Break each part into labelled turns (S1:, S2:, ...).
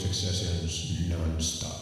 S1: success is non-stop.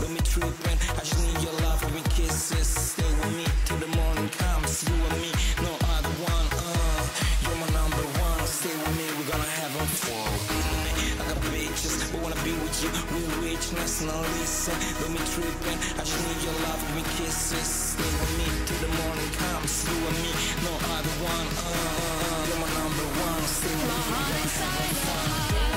S2: Don't me
S3: treatment, I just need your love and kisses. Stay with me till the morning comes. You and me, no other one. Uh, you're my number one. Stay with me, we're gonna have a fall. I got bitches, but wanna be with you. We richness, now listen. Love me treatment, I just need your love and kisses. Stay with me till the morning comes. You and me, no other one. Uh, you're my number one. Stay with me.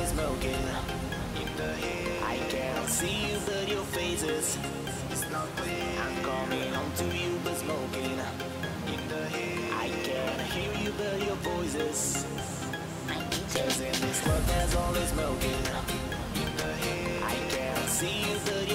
S4: Always smoking in the air. I cannot see you, but your faces. It's not clear. I'm coming on to you, but smoking in the air. I can't hear you, but your voices. Cause in this club, there's always smoking in the air. I can't see you, but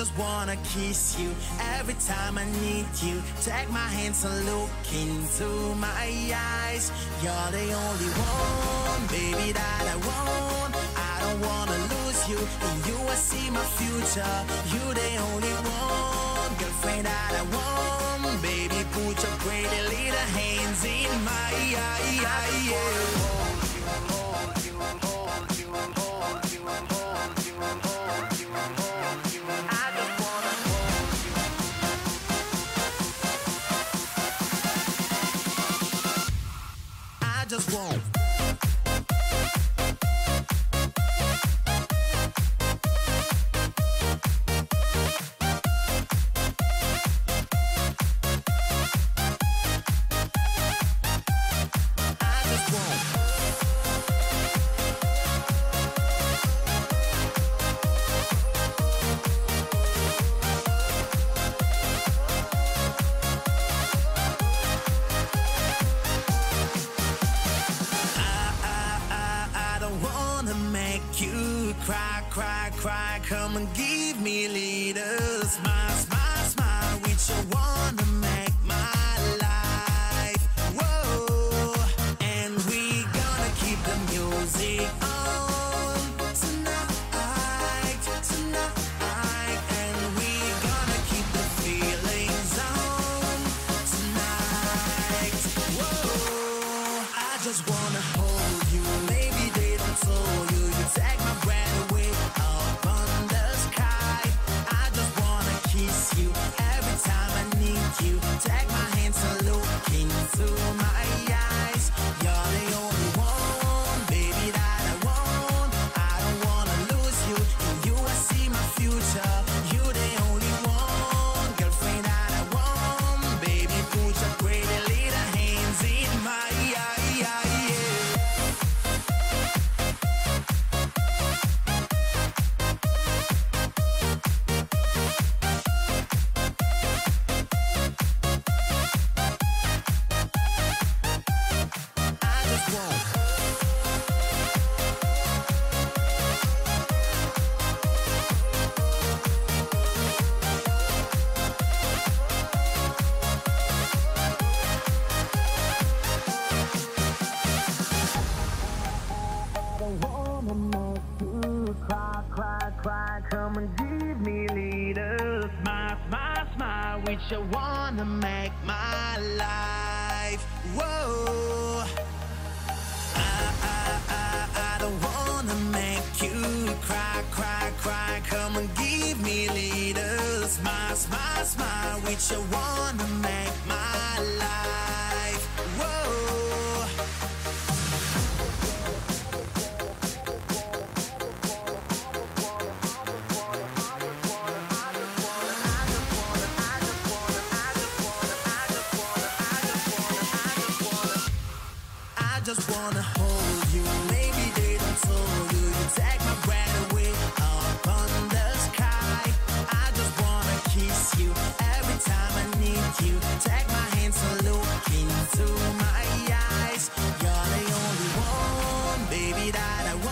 S5: just wanna kiss you every time I need you. Take my hands and look into my eyes. You're the only one, baby, that I want. I don't wanna lose you. In you, I see my future. You're the only one, girlfriend that I want. Baby, put your pretty little hands in my eyes. Yeah.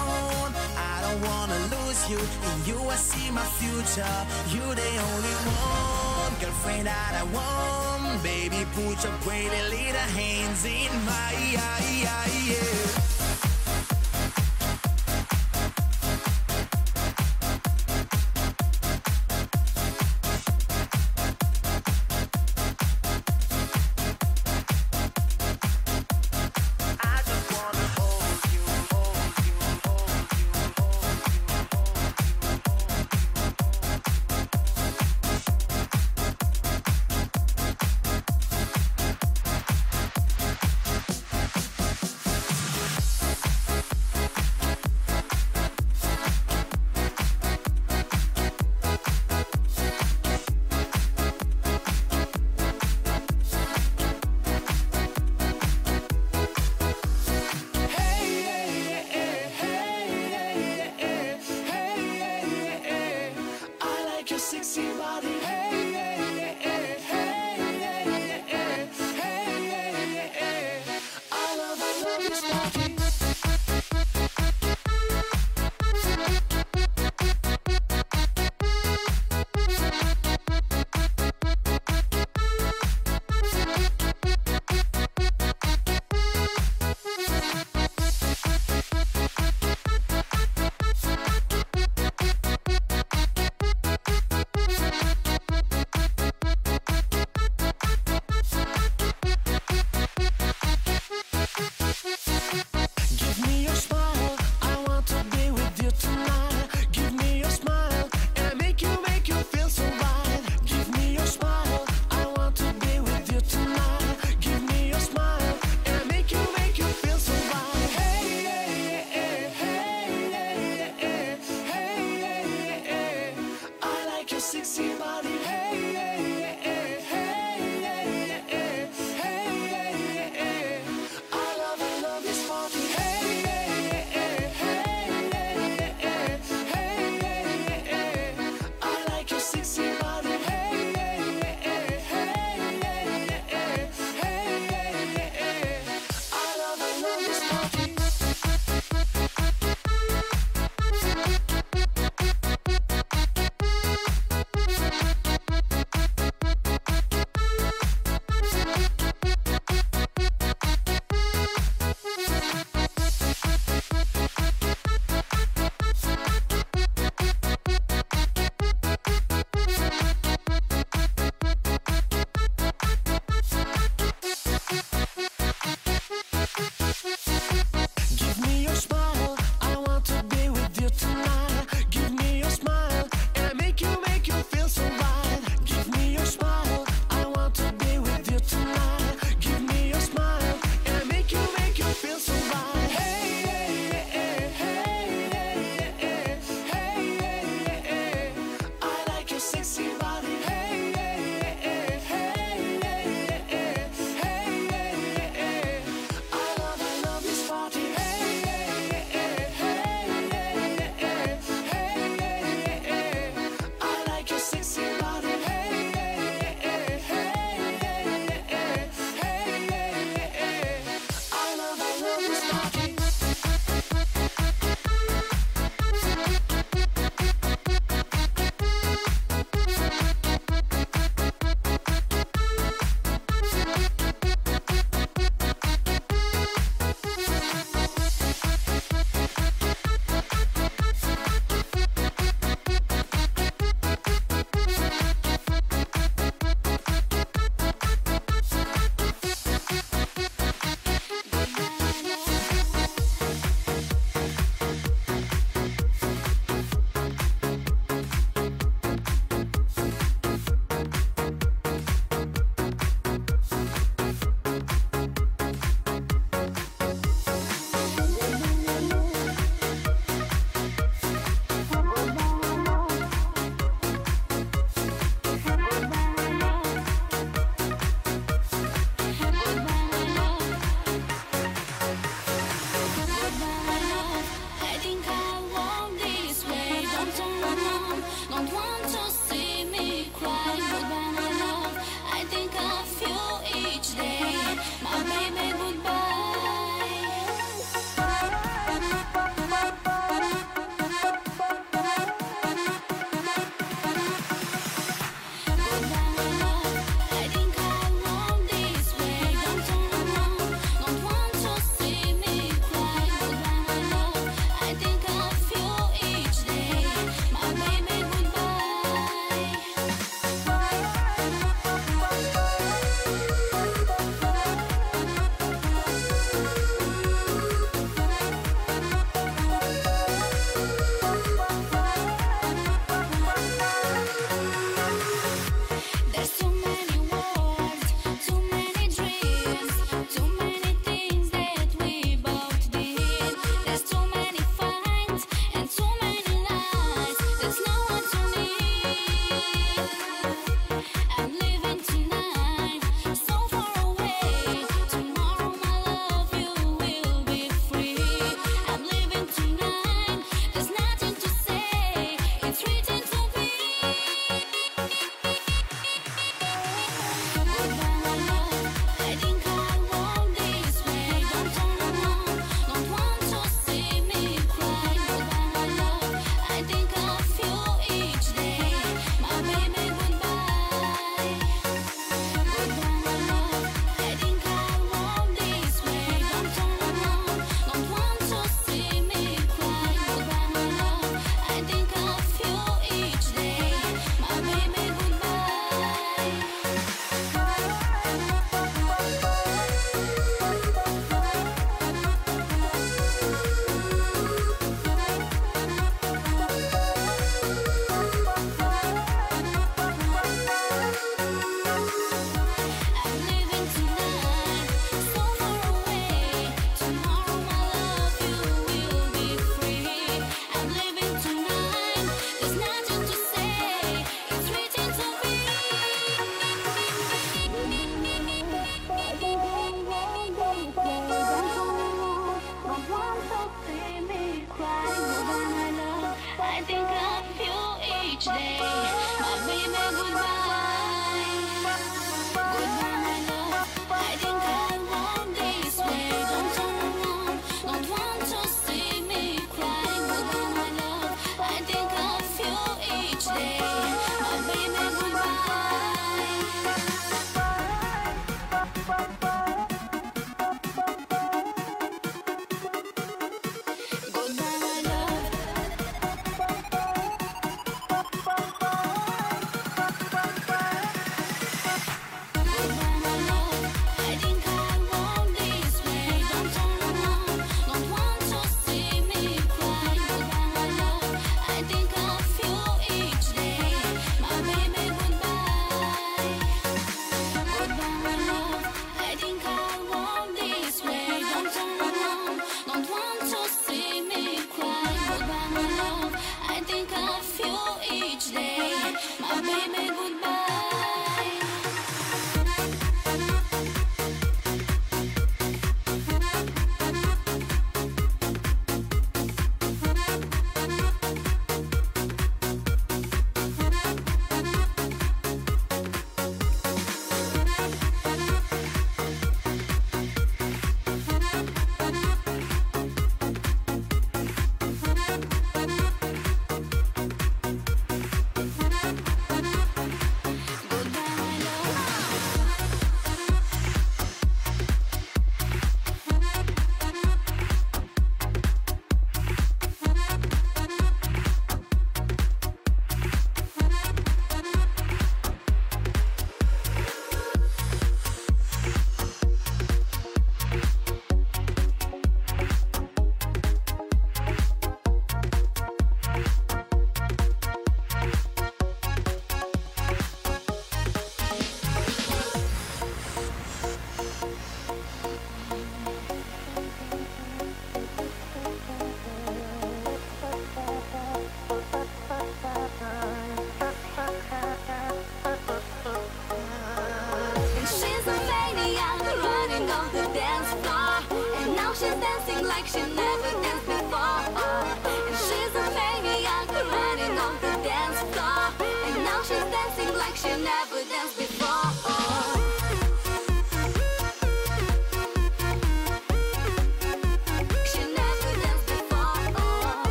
S5: alone. I don't wanna lose you. In you I see my future. You the only one, girlfriend that I want. Baby, put your pretty little hands in my yeah.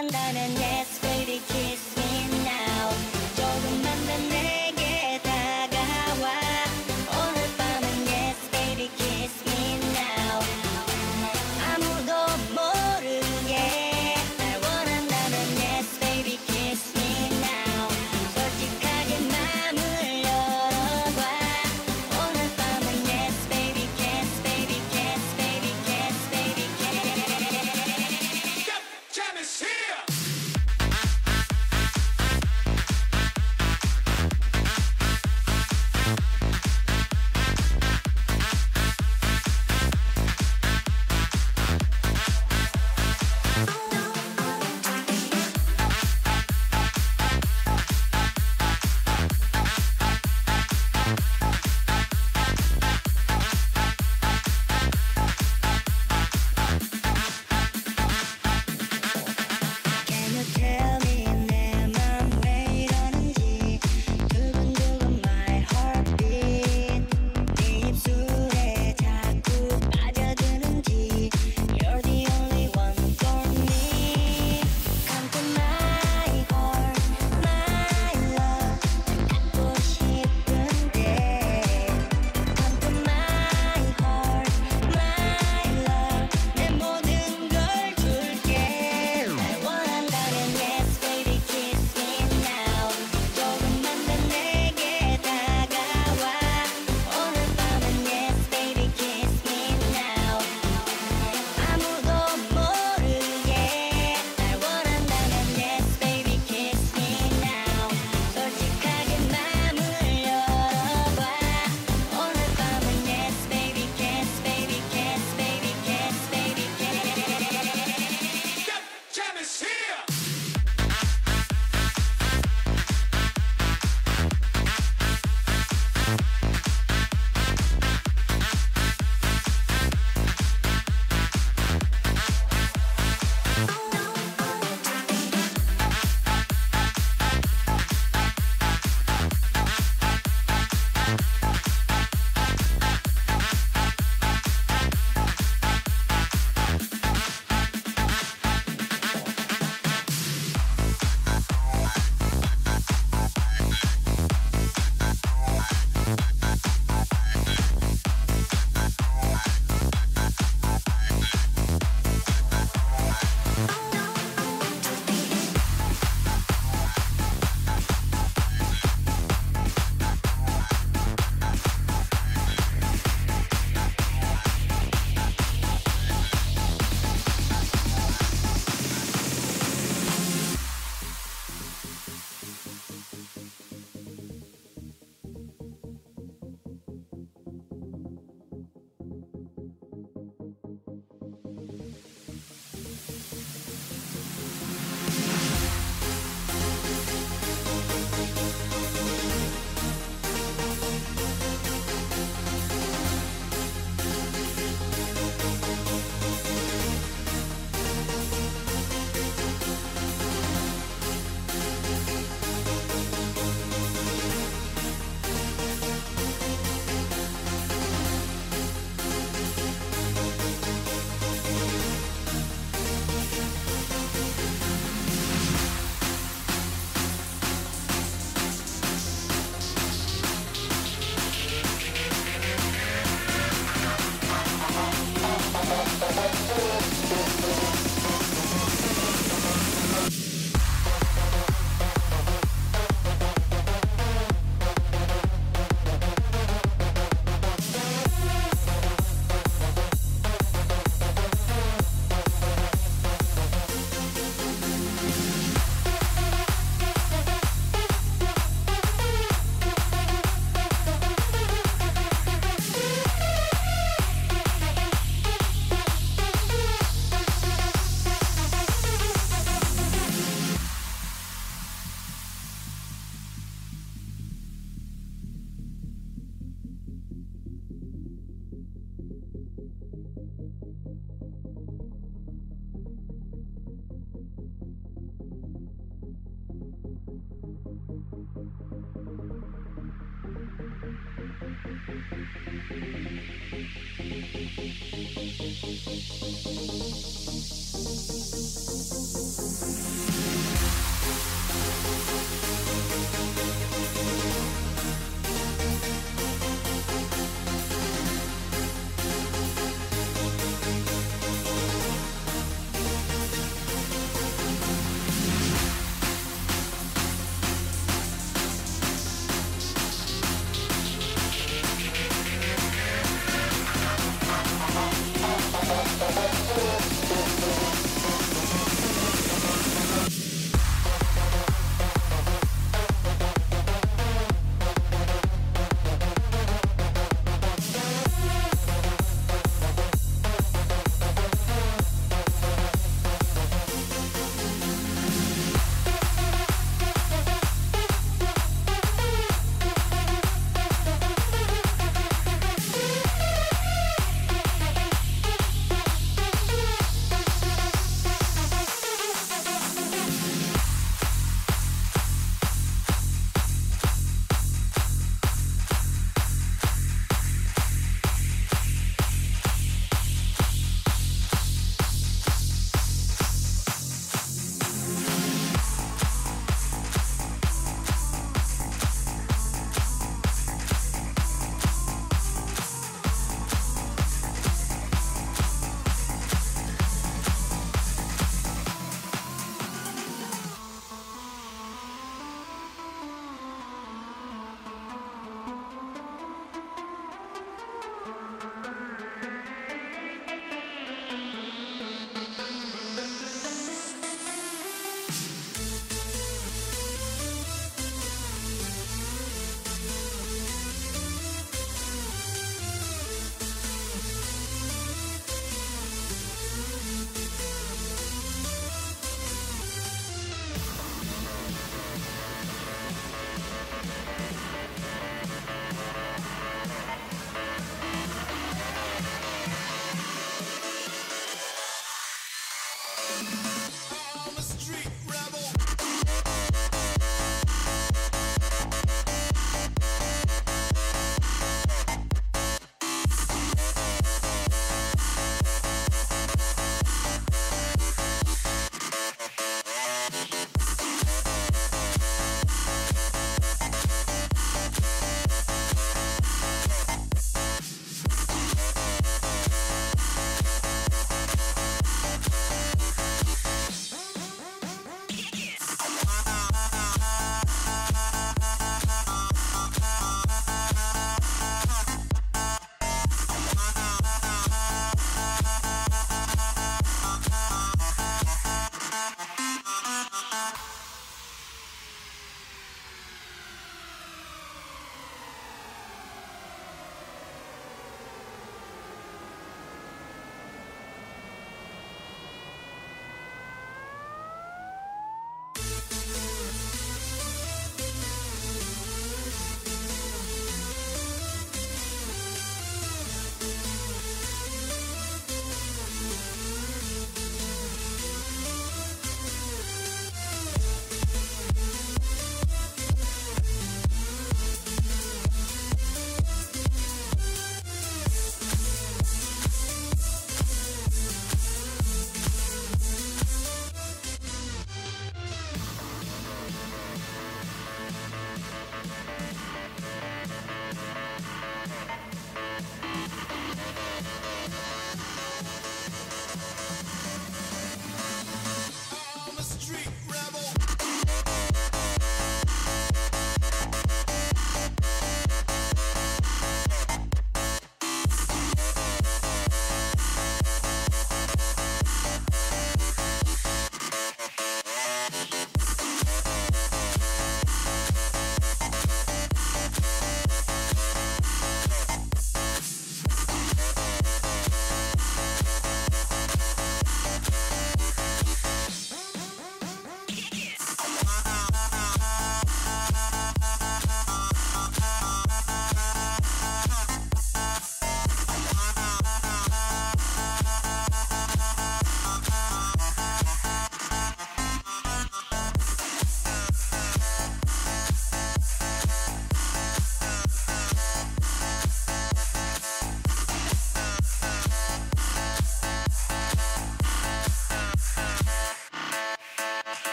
S6: 한다는 내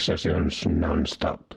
S7: sessions non-stop.